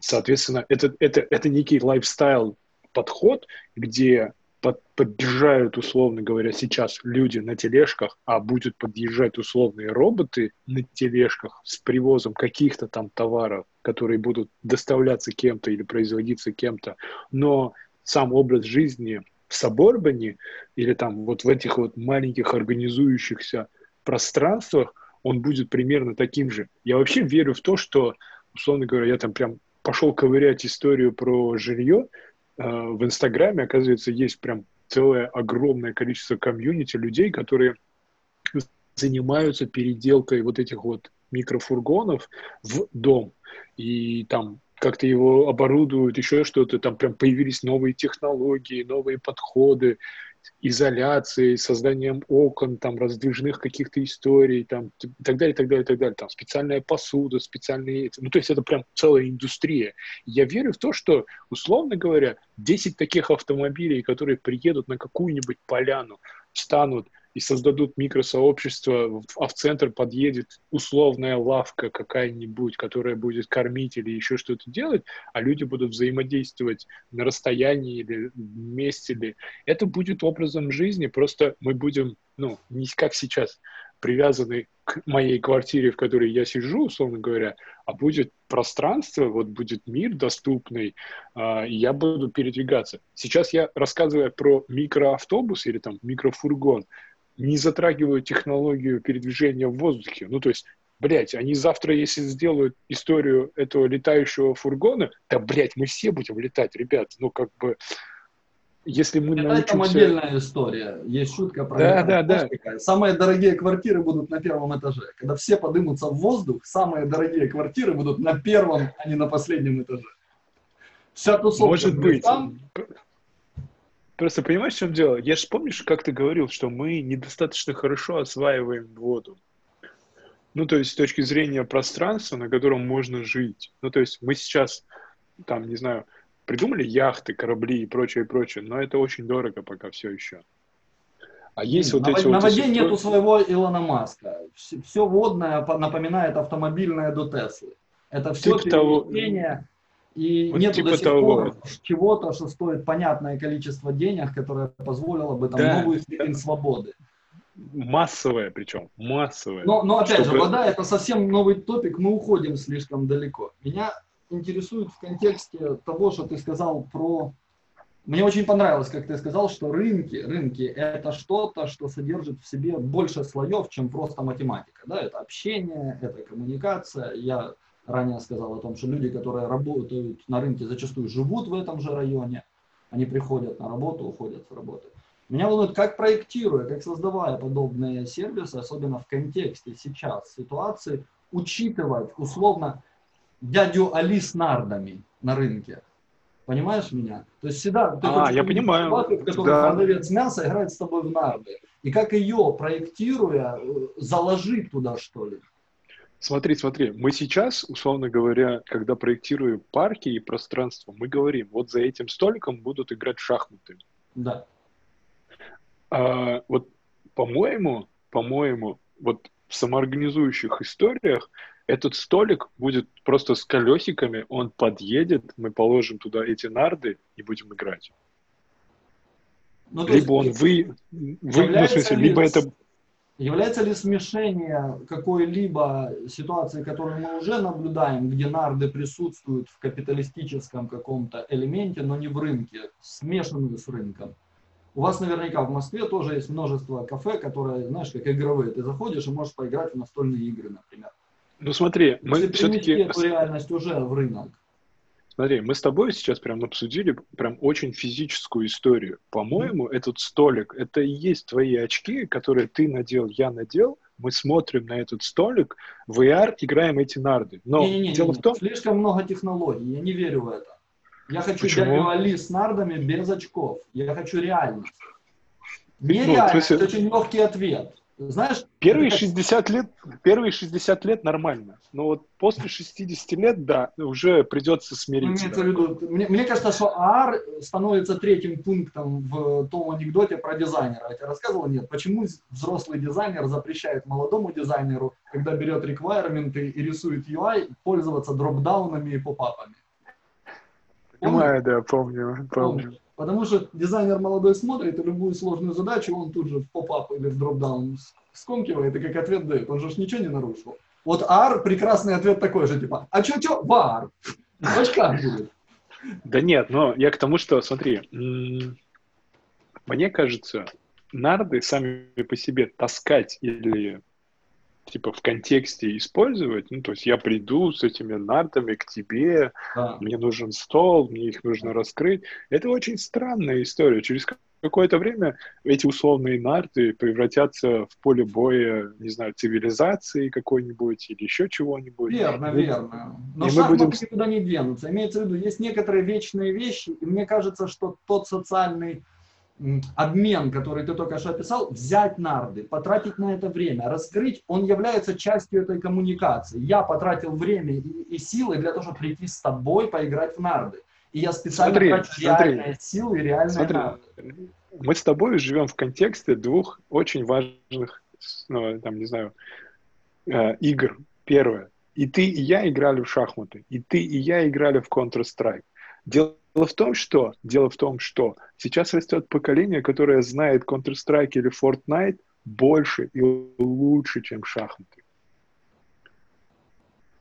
соответственно, это, это, это некий лайфстайл подход, где под, подъезжают, условно говоря, сейчас люди на тележках, а будут подъезжать условные роботы на тележках с привозом каких-то там товаров, которые будут доставляться кем-то или производиться кем-то, но сам образ жизни в Саборбане или там вот в этих вот маленьких организующихся пространствах, он будет примерно таким же. Я вообще верю в то, что, условно говоря, я там прям пошел ковырять историю про жилье, э, в Инстаграме, оказывается, есть прям целое огромное количество комьюнити людей, которые занимаются переделкой вот этих вот микрофургонов в дом. И там как-то его оборудуют, еще что-то, там прям появились новые технологии, новые подходы, изоляции, созданием окон, там, раздвижных каких-то историй, там, и так далее, и так далее, и так далее, там, специальная посуда, специальные, ну, то есть это прям целая индустрия. Я верю в то, что, условно говоря, 10 таких автомобилей, которые приедут на какую-нибудь поляну, станут и создадут микросообщество, а в центр подъедет условная лавка какая-нибудь, которая будет кормить или еще что-то делать, а люди будут взаимодействовать на расстоянии или вместе ли. Это будет образом жизни, просто мы будем, ну, не как сейчас, привязаны к моей квартире, в которой я сижу, условно говоря, а будет пространство, вот будет мир доступный, э, я буду передвигаться. Сейчас я рассказываю про микроавтобус или там микрофургон, не затрагивают технологию передвижения в воздухе. Ну, то есть, блядь, они завтра, если сделают историю этого летающего фургона, да, блядь, мы все будем летать, ребят. Ну, как бы, если мы это, научимся... Это отдельная история. Есть шутка про да, да, да. Самые дорогие квартиры будут на первом этаже. Когда все подымутся в воздух, самые дорогие квартиры будут на первом, а не на последнем этаже. Вся тусовка Может быть. Там, Просто понимаешь, в чем дело? Я же помнишь, как ты говорил, что мы недостаточно хорошо осваиваем воду. Ну, то есть с точки зрения пространства, на котором можно жить. Ну, то есть мы сейчас, там, не знаю, придумали яхты, корабли и прочее, и прочее, но это очень дорого пока все еще. А есть на, вот эти на вот воде эти... нету своего Илона Маска. Все, все водное напоминает автомобильное до Теслы. Это все типа того... И вот нет типа до сих того. пор чего-то, что стоит понятное количество денег, которое позволило бы там да, новую степень да. свободы. Массовая причем, массовая. Но, но опять Чтобы... же, вода это совсем новый топик, мы уходим слишком далеко. Меня интересует в контексте того, что ты сказал про... Мне очень понравилось, как ты сказал, что рынки, рынки это что-то, что содержит в себе больше слоев, чем просто математика. Да? Это общение, это коммуникация. Я ранее сказал о том, что люди, которые работают на рынке, зачастую живут в этом же районе, они приходят на работу, уходят с работы. Меня волнует, как проектируя, как создавая подобные сервисы, особенно в контексте сейчас ситуации, учитывать условно дядю Али с нардами на рынке. Понимаешь меня? То есть всегда ты а, я понимаю. Ситуацию, в которой да. продавец мяса играет с тобой в нарды. И как ее проектируя, э, заложить туда что ли? Смотри, смотри, мы сейчас, условно говоря, когда проектируем парки и пространство, мы говорим, вот за этим столиком будут играть шахматы. Да. А, вот, по-моему, по-моему, вот в самоорганизующих историях этот столик будет просто с колесиками, он подъедет, мы положим туда эти нарды и будем играть. Ну, либо он вы, вы ну, смысле, либо это Является ли смешение какой-либо ситуации, которую мы уже наблюдаем, где нарды присутствуют в капиталистическом каком-то элементе, но не в рынке, смешанную с рынком? У вас наверняка в Москве тоже есть множество кафе, которые, знаешь, как игровые. Ты заходишь и можешь поиграть в настольные игры, например. Ну смотри, мы все-таки... эту реальность уже в рынок. Смотри, мы с тобой сейчас прям обсудили прям очень физическую историю. По-моему, mm-hmm. этот столик, это и есть твои очки, которые ты надел, я надел. Мы смотрим на этот столик, в VR играем эти нарды. Но не, не, не, дело не, в том... Слишком много технологий, я не верю в это. Я хочу Почему? Али с нардами без очков. Я хочу реальность. Ну, смысле... это очень легкий ответ. Знаешь, первые 60 лет, первые 60 лет нормально, но вот после 60 лет, да, уже придется смириться. да. виду, мне, мне кажется, что AR становится третьим пунктом в том анекдоте про дизайнера. Я тебе рассказывал, нет, почему взрослый дизайнер запрещает молодому дизайнеру, когда берет реквайрменты и рисует UI, пользоваться дропдаунами и попапами. Понимаю, да, помню, помню. Потому что дизайнер молодой смотрит, и любую сложную задачу он тут же в поп-ап или в дроп-даун скомкивает и как ответ дает. Он же ничего не нарушил. Вот AR прекрасный ответ такой же, типа, а чё, чё, вар? В очках будет. Да нет, но я к тому, что, смотри, мне кажется, нарды сами по себе таскать или типа в контексте использовать. Ну, то есть я приду с этими нартами к тебе, да. мне нужен стол, мне их нужно раскрыть. Это очень странная история. Через какое-то время эти условные нарты превратятся в поле боя, не знаю, цивилизации какой-нибудь или еще чего-нибудь. Верно, и верно. Но и шахматы будем... никуда не денутся. Имеется в виду, есть некоторые вечные вещи, и мне кажется, что тот социальный обмен, который ты только что описал, взять нарды, потратить на это время, раскрыть, он является частью этой коммуникации. Я потратил время и, и силы для того, чтобы прийти с тобой поиграть в нарды. И я специально смотри, трачу смотри, реальные силы и реальные смотри, нарды. Мы с тобой живем в контексте двух очень важных, ну, там, не знаю, э, игр. Первое. И ты, и я играли в шахматы. И ты, и я играли в Counter-Strike. Дело Дело в том, что, дело в том, что сейчас растет поколение, которое знает Counter-Strike или Fortnite больше и лучше, чем шахматы.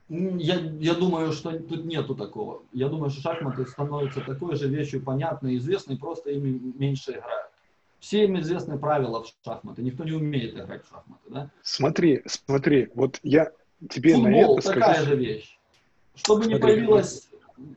Я, я думаю, что тут нету такого. Я думаю, что шахматы становятся такой же вещью понятной и известной, просто ими меньше играют. Все им известны правила в шахматы. Никто не умеет играть в шахматы, да? Смотри, смотри, вот я тебе Футбол, на это скажу... такая же вещь. Чтобы смотри, не появилось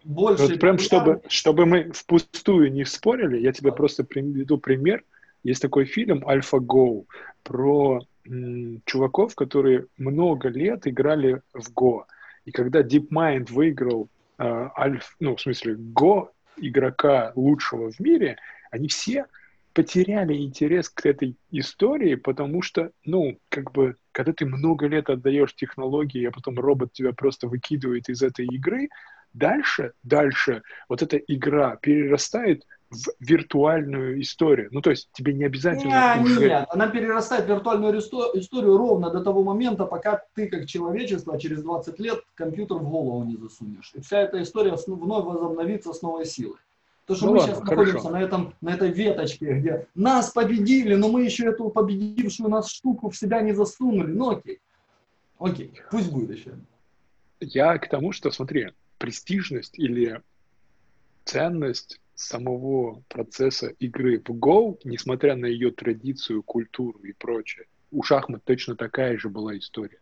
больше... Вот прям чтобы, чтобы мы впустую не спорили, я тебе просто приведу пример. Есть такой фильм «Альфа Гоу» про м, чуваков, которые много лет играли в Го. И когда DeepMind выиграл э, альф, ну, в смысле, Го игрока лучшего в мире, они все потеряли интерес к этой истории, потому что, ну, как бы, когда ты много лет отдаешь технологии, а потом робот тебя просто выкидывает из этой игры, Дальше, дальше вот эта игра перерастает в виртуальную историю. Ну, то есть тебе не обязательно... Не, уже... Нет, она перерастает в виртуальную историю ровно до того момента, пока ты, как человечество, через 20 лет компьютер в голову не засунешь. И вся эта история вновь возобновится с новой силой. То, что ну, мы ладно, сейчас хорошо. находимся на, этом, на этой веточке, где нас победили, но мы еще эту победившую нас штуку в себя не засунули. Ну окей. Окей, пусть будет еще. Я к тому, что, смотри, престижность или ценность самого процесса игры в Go, несмотря на ее традицию, культуру и прочее, у шахмат точно такая же была история.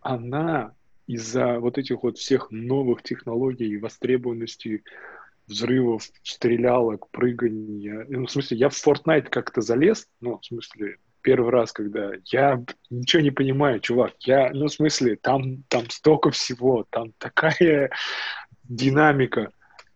Она из-за вот этих вот всех новых технологий востребованности взрывов, стрелялок, прыгания. Ну, в смысле, я в Fortnite как-то залез, ну, в смысле, первый раз, когда я ничего не понимаю, чувак, я, ну, в смысле, там, там столько всего, там такая динамика.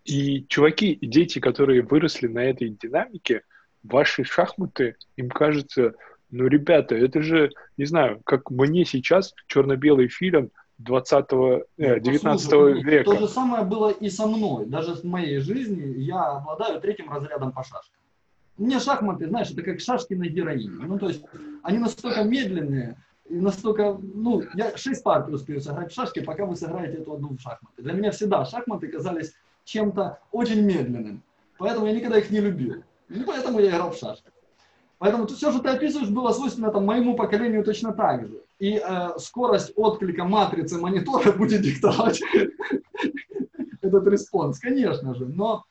И чуваки, и дети, которые выросли на этой динамике, ваши шахматы, им кажется, ну, ребята, это же, не знаю, как мне сейчас черно-белый фильм 20-го, э, 19 Послушай, века. То же самое было и со мной. Даже в моей жизни я обладаю третьим разрядом по шашкам. Мне шахматы, знаешь, это как шашки на героине. Ну, то есть они настолько медленные, и настолько, ну, я шесть партий успею сыграть в шашки, пока вы сыграете эту одну в шахматы. Для меня всегда шахматы казались чем-то очень медленным. Поэтому я никогда их не любил. И поэтому я играл в шашки. Поэтому все, что ты описываешь, было свойственно там, моему поколению точно так же. И э, скорость отклика матрицы монитора будет диктовать этот response, конечно же. Но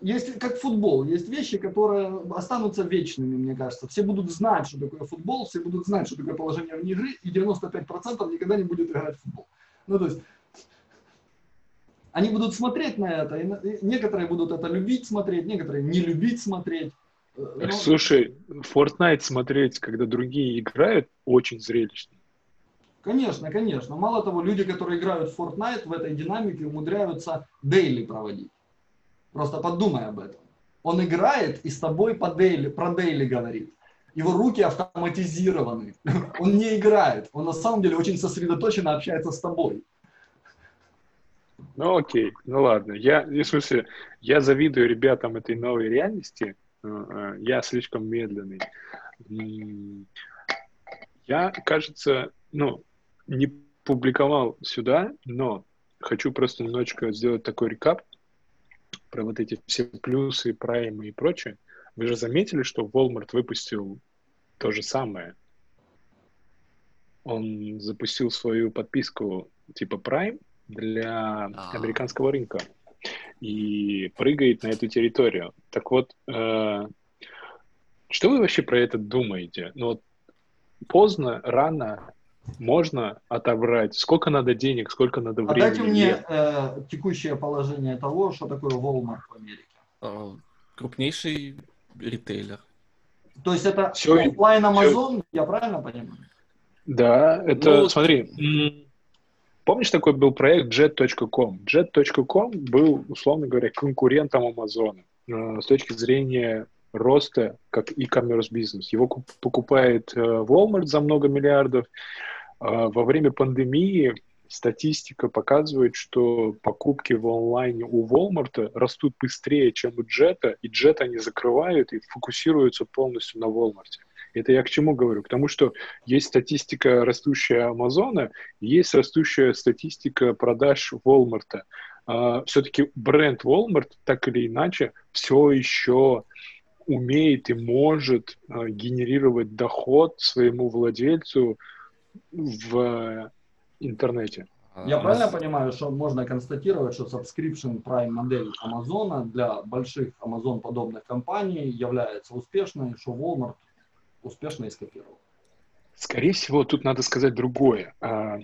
есть как футбол, есть вещи, которые останутся вечными, мне кажется. Все будут знать, что такое футбол, все будут знать, что такое положение вне игры, и 95% никогда не будет играть в футбол. Ну, то есть, Они будут смотреть на это, и некоторые будут это любить смотреть, некоторые не любить смотреть. Э, но... Слушай, Fortnite смотреть, когда другие играют, очень зрелищно. Конечно, конечно. Мало того, люди, которые играют в Fortnite, в этой динамике умудряются дейли проводить. Просто подумай об этом. Он играет и с тобой по дейли, про дейли говорит. Его руки автоматизированы. Он не играет. Он на самом деле очень сосредоточенно общается с тобой. Ну окей, ну ладно. Я, в смысле, я завидую ребятам этой новой реальности. Э, э, я слишком медленный. Я, кажется, ну, не публиковал сюда, но хочу просто немножечко сделать такой рекап про вот эти все плюсы, праймы и прочее. Вы же заметили, что Walmart выпустил то же самое. Он запустил свою подписку типа Prime, для а. американского рынка и прыгает на эту территорию. Так вот, э, что вы вообще про это думаете? Ну, вот поздно, рано, можно отобрать? Сколько надо денег, сколько надо времени? А дайте мне э, текущее положение того, что такое Walmart в Америке. А, крупнейший ритейлер. То есть это все, офлайн Amazon, все... я правильно понимаю? Да, это, ну, смотри, Помнишь, такой был проект Jet.com? Jet.com был, условно говоря, конкурентом Амазона э, с точки зрения роста как e-commerce бизнес. Его покупает э, Walmart за много миллиардов. Э, во время пандемии статистика показывает, что покупки в онлайне у Walmart растут быстрее, чем у Джета, и Джет они закрывают и фокусируются полностью на Walmart. Это я к чему говорю? К тому, что есть статистика растущая Амазона, есть растущая статистика продаж Walmart. Uh, все-таки бренд Walmart так или иначе все еще умеет и может uh, генерировать доход своему владельцу в интернете. Я правильно понимаю, что можно констатировать, что subscription prime модель Амазона для больших Amazon подобных компаний является успешной, что Walmart успешно и скопировал. Скорее всего, тут надо сказать другое. А,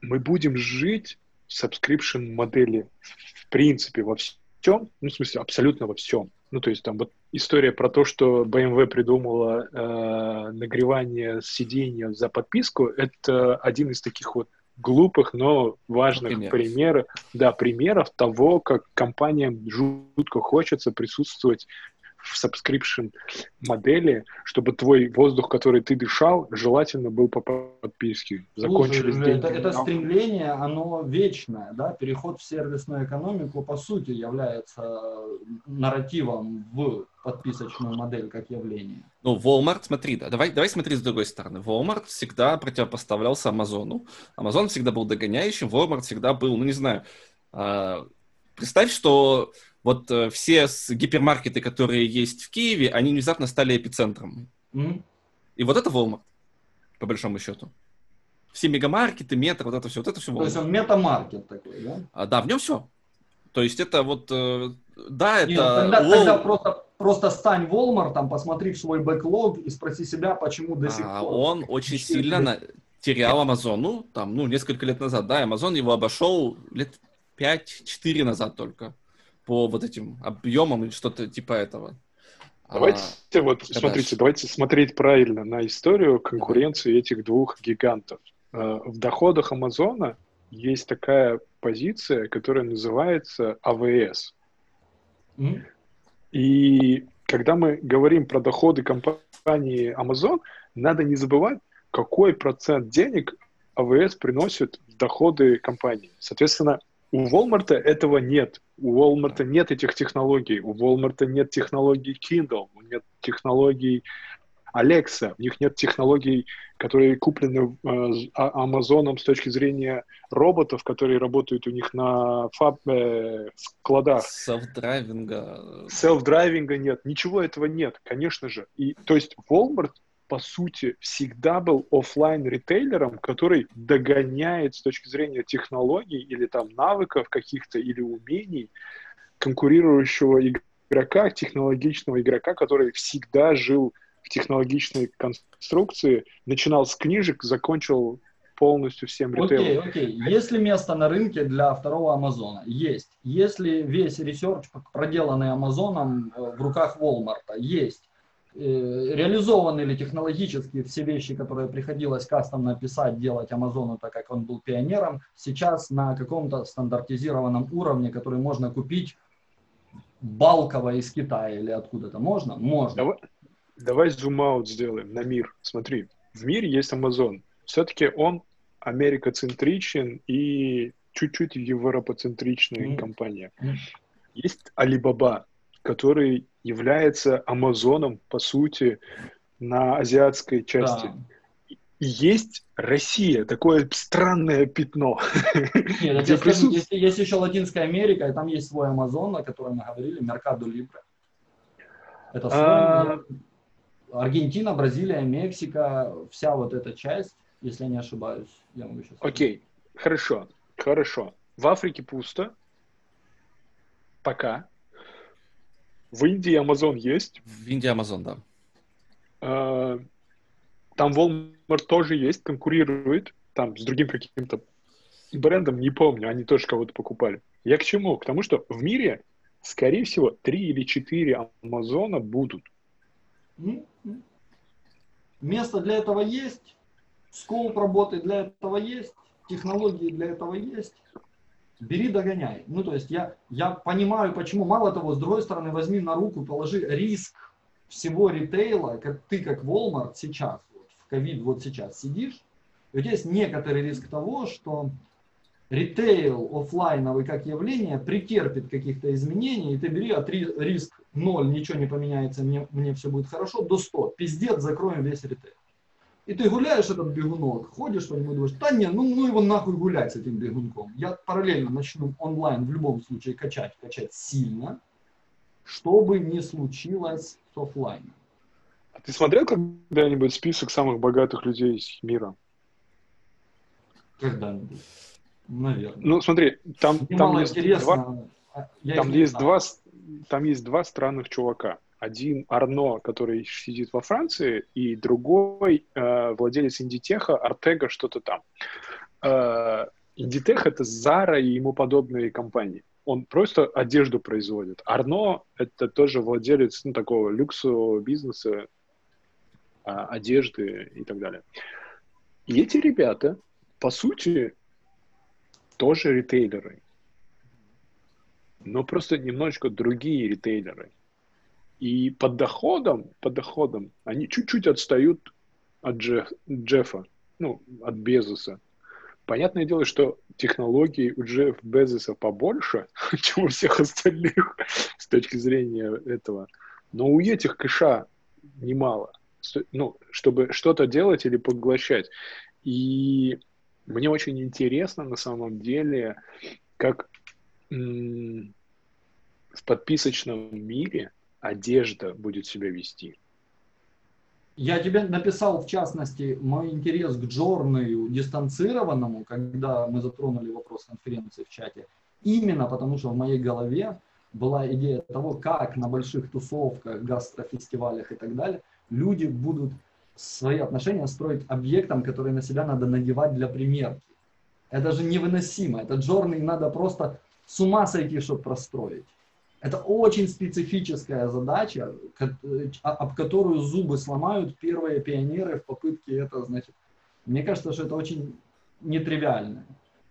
мы будем жить в subscription модели в принципе во всем, ну, в смысле, абсолютно во всем. Ну, то есть там вот история про то, что BMW придумала э, нагревание сиденья за подписку, это один из таких вот глупых, но важных примеров. примеров, да, примеров того, как компаниям жутко хочется присутствовать в subscription модели, чтобы твой воздух, который ты дышал, желательно был по подписке. Закончились Слушай, деньги. Это, это стремление, оно вечное, да, переход в сервисную экономику по сути является нарративом в подписочную модель как явление. Ну, Walmart, смотри, да, давай, давай смотри с другой стороны. Walmart всегда противопоставлялся Амазону. Амазон всегда был догоняющим, Walmart всегда был, ну, не знаю, э, представь, что вот э, все гипермаркеты, которые есть в Киеве, они внезапно стали эпицентром. Mm-hmm. И вот это Walmart, по большому счету. Все мегамаркеты, метро, вот это все, вот это все Walmart. То есть он метамаркет такой, да? А, да, в нем все. То есть это вот, э, да, Нет, это... Тогда, Wall... тогда просто, просто стань Walmart, посмотри в свой бэклог и спроси себя, почему до сих а, пор. Он очень сильно на... терял Амазон, ну, там, ну, несколько лет назад, да, Амазон его обошел лет 5-4 назад только по вот этим объемам или что-то типа этого. Давайте а, вот, продаж. смотрите, давайте смотреть правильно на историю конкуренции этих двух гигантов. Э, в доходах Амазона есть такая позиция, которая называется АВС. Mm. И когда мы говорим про доходы компании Amazon, надо не забывать, какой процент денег AWS приносит в доходы компании. Соответственно, у Walmart этого нет. У Walmart нет этих технологий. У Walmart нет технологий Kindle, нет технологий Alexa, у них нет технологий, которые куплены э, Амазоном с точки зрения роботов, которые работают у них на фаб, э, складах. Self-driving а. Self-driving а нет, ничего этого нет, конечно же. И, то есть Walmart по сути, всегда был офлайн ритейлером, который догоняет с точки зрения технологий или там навыков каких-то или умений конкурирующего игрока, технологичного игрока, который всегда жил в технологичной конструкции, начинал с книжек, закончил полностью всем ритейлом. Окей, окей. Есть ли место на рынке для второго Амазона? Есть. Если весь research, проделанный Амазоном э, в руках Walmart, есть. Э, реализованы ли технологически все вещи, которые приходилось кастомно писать, делать Амазону, так как он был пионером, сейчас на каком-то стандартизированном уровне, который можно купить балково из Китая или откуда-то. Можно? Можно. Давай, давай зум-аут сделаем на мир. Смотри, в мире есть Amazon. Все-таки он америкоцентричен и чуть-чуть европоцентричная mm-hmm. компания. Есть Alibaba, который является Амазоном, по сути, на азиатской части. Да. есть Россия, такое странное пятно. Нет, где присутств... есть, есть еще Латинская Америка, и там есть свой Амазон, о котором мы говорили, Меркадо Либре. Это свой а... Аргентина, Бразилия, Мексика, вся вот эта часть, если я не ошибаюсь. Я могу сейчас Окей, хорошо, хорошо. В Африке пусто. Пока. В Индии Amazon есть. В Индии Amazon, да. А, там Walmart тоже есть, конкурирует. Там с другим каким-то брендом, не помню, они тоже кого-то покупали. Я к чему? К тому, что в мире, скорее всего, три или четыре Амазона будут. Место для этого есть, скоп работы для этого есть, технологии для этого есть бери, догоняй. Ну, то есть я, я понимаю, почему. Мало того, с другой стороны, возьми на руку, положи риск всего ритейла, как ты, как Walmart сейчас, вот, в ковид вот сейчас сидишь, и у тебя есть некоторый риск того, что ритейл офлайновый как явление претерпит каких-то изменений, и ты бери от риск 0, ничего не поменяется, мне, мне все будет хорошо, до 100. Пиздец, закроем весь ритейл. И ты гуляешь этот бегунок, ходишь по нему и думаешь, да не, ну, ну его нахуй гулять с этим бегунком. Я параллельно начну онлайн в любом случае качать, качать сильно, чтобы не случилось с офлайном. А ты смотрел когда-нибудь список самых богатых людей мира? Когда-нибудь. Наверное. Ну, смотри, там, там есть, два, а, там, есть два, там есть два странных чувака один Арно, который сидит во Франции, и другой э, владелец Индитеха, Артега, что-то там. Э, Индитех — это Зара и ему подобные компании. Он просто одежду производит. Арно — это тоже владелец ну, такого люксового бизнеса, э, одежды и так далее. И эти ребята, по сути, тоже ритейлеры. Но просто немножечко другие ритейлеры. И по доходам, по доходам они чуть-чуть отстают от Джеф, Джеффа, ну, от Безоса. Понятное дело, что технологий у Джеффа Безоса побольше, чем у всех остальных с точки зрения этого. Но у этих кэша немало. Ну, чтобы что-то делать или поглощать. И мне очень интересно на самом деле, как в подписочном мире – одежда будет себя вести. Я тебе написал, в частности, мой интерес к джорнею дистанцированному, когда мы затронули вопрос конференции в чате, именно потому что в моей голове была идея того, как на больших тусовках, гастрофестивалях и так далее люди будут свои отношения строить объектом, который на себя надо надевать для примерки. Это же невыносимо. Это джорный надо просто с ума сойти, чтобы простроить. Это очень специфическая задача, об которую зубы сломают первые пионеры в попытке это, значит, мне кажется, что это очень нетривиальная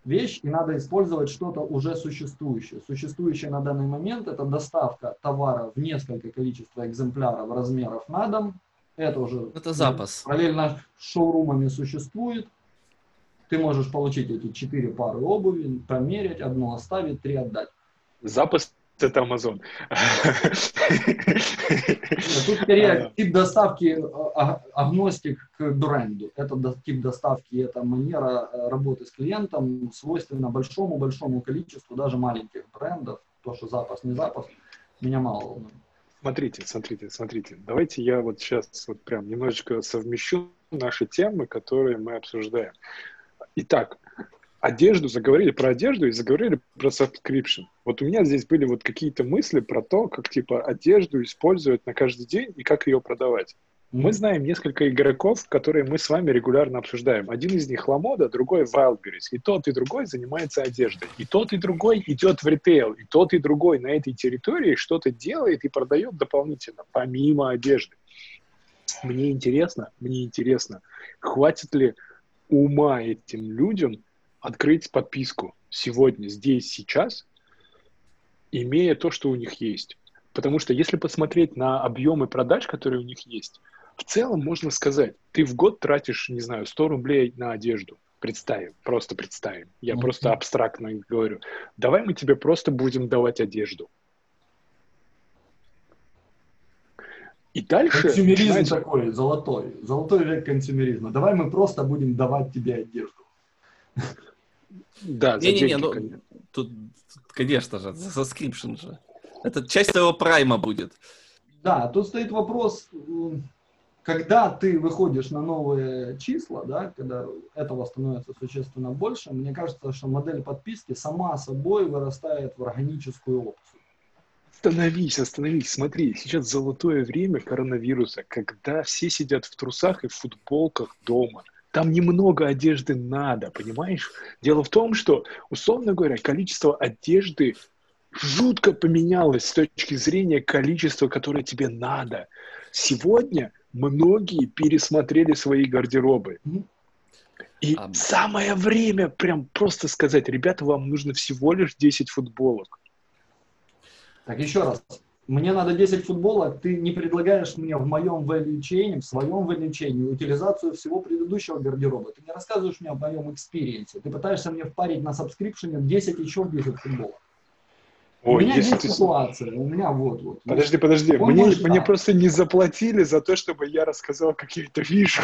вещь, и надо использовать что-то уже существующее. Существующее на данный момент это доставка товара в несколько количества экземпляров, размеров на дом. Это уже это запас. параллельно с шоурумами существует. Ты можешь получить эти четыре пары обуви, померить, одну оставить, три отдать. Запас это Amazon. Тут скорее тип доставки а, агностик к бренду. Это тип доставки, это манера э, работы с клиентом свойственно большому-большому количеству даже маленьких брендов. То, что запас, не запас, меня мало волнует. Смотрите, смотрите, смотрите. Давайте я вот сейчас вот прям немножечко совмещу наши темы, которые мы обсуждаем. Итак, одежду, заговорили про одежду и заговорили про subscription. Вот у меня здесь были вот какие-то мысли про то, как типа одежду использовать на каждый день и как ее продавать. Мы знаем несколько игроков, которые мы с вами регулярно обсуждаем. Один из них Ламода, другой Wildberries. И тот, и другой занимается одеждой. И тот, и другой идет в ритейл. И тот, и другой на этой территории что-то делает и продает дополнительно, помимо одежды. Мне интересно, мне интересно, хватит ли ума этим людям открыть подписку сегодня, здесь, сейчас, имея то, что у них есть. Потому что если посмотреть на объемы продаж, которые у них есть, в целом можно сказать, ты в год тратишь, не знаю, 100 рублей на одежду. Представим, просто представим. Я mm-hmm. просто абстрактно говорю. Давай мы тебе просто будем давать одежду. И дальше... Консюмеризм начинается... такой, золотой. Золотой век консюмеризма. Давай мы просто будем давать тебе одежду. Да, за не, деньги, не, ну, конечно. Тут, конечно же, за subscription же. Это часть твоего Prime а будет. Да, тут стоит вопрос, когда ты выходишь на новые числа, да, когда этого становится существенно больше, мне кажется, что модель подписки сама собой вырастает в органическую опцию. Остановись, остановись, смотри, сейчас золотое время коронавируса, когда все сидят в трусах и в футболках дома. Там немного одежды надо, понимаешь? Дело в том, что, условно говоря, количество одежды жутко поменялось с точки зрения количества, которое тебе надо. Сегодня многие пересмотрели свои гардеробы. И а... самое время прям просто сказать, ребята, вам нужно всего лишь 10 футболок. Так, еще раз. Мне надо 10 футболок, ты не предлагаешь мне в моем value chain, в своем value chain утилизацию всего предыдущего гардероба. Ты не рассказываешь мне о моем experience е. Ты пытаешься мне впарить на subscription е 10 еще 10 футболок. Ой, у меня есть ты... ситуация, у меня вот вот. Подожди, подожди, Он мне, может, мне да. просто не заплатили за то, чтобы я рассказал какие-то фичи.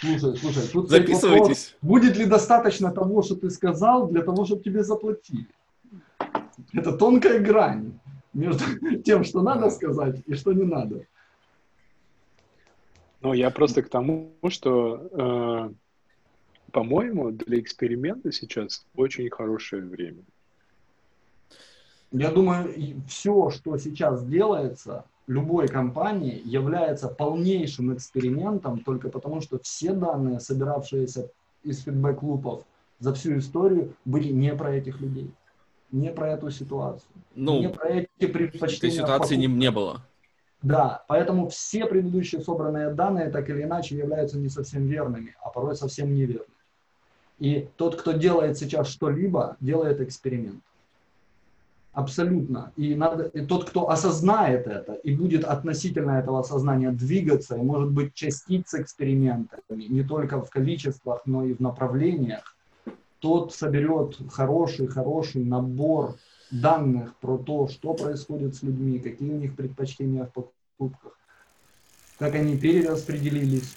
Слушай, слушай, тут Записывайтесь. Вопрос, будет ли достаточно того, что ты сказал, для того, чтобы тебе заплатили? Это тонкая грань между тем, что надо сказать и что не надо. Ну, я просто к тому, что э, по-моему, для эксперимента сейчас очень хорошее время. Я думаю, все, что сейчас делается любой компании, является полнейшим экспериментом только потому, что все данные, собиравшиеся из фидбэк-лупов за всю историю, были не про этих людей, не про эту ситуацию, ну, не про эти предпочтения. Этой ситуации не, не было. Да, поэтому все предыдущие собранные данные так или иначе являются не совсем верными, а порой совсем неверными. И тот, кто делает сейчас что-либо, делает эксперимент. Абсолютно. И, надо, и тот, кто осознает это и будет относительно этого осознания двигаться, и может быть частиц экспериментами, не только в количествах, но и в направлениях, тот соберет хороший-хороший набор данных про то, что происходит с людьми, какие у них предпочтения в покупках, как они перераспределились,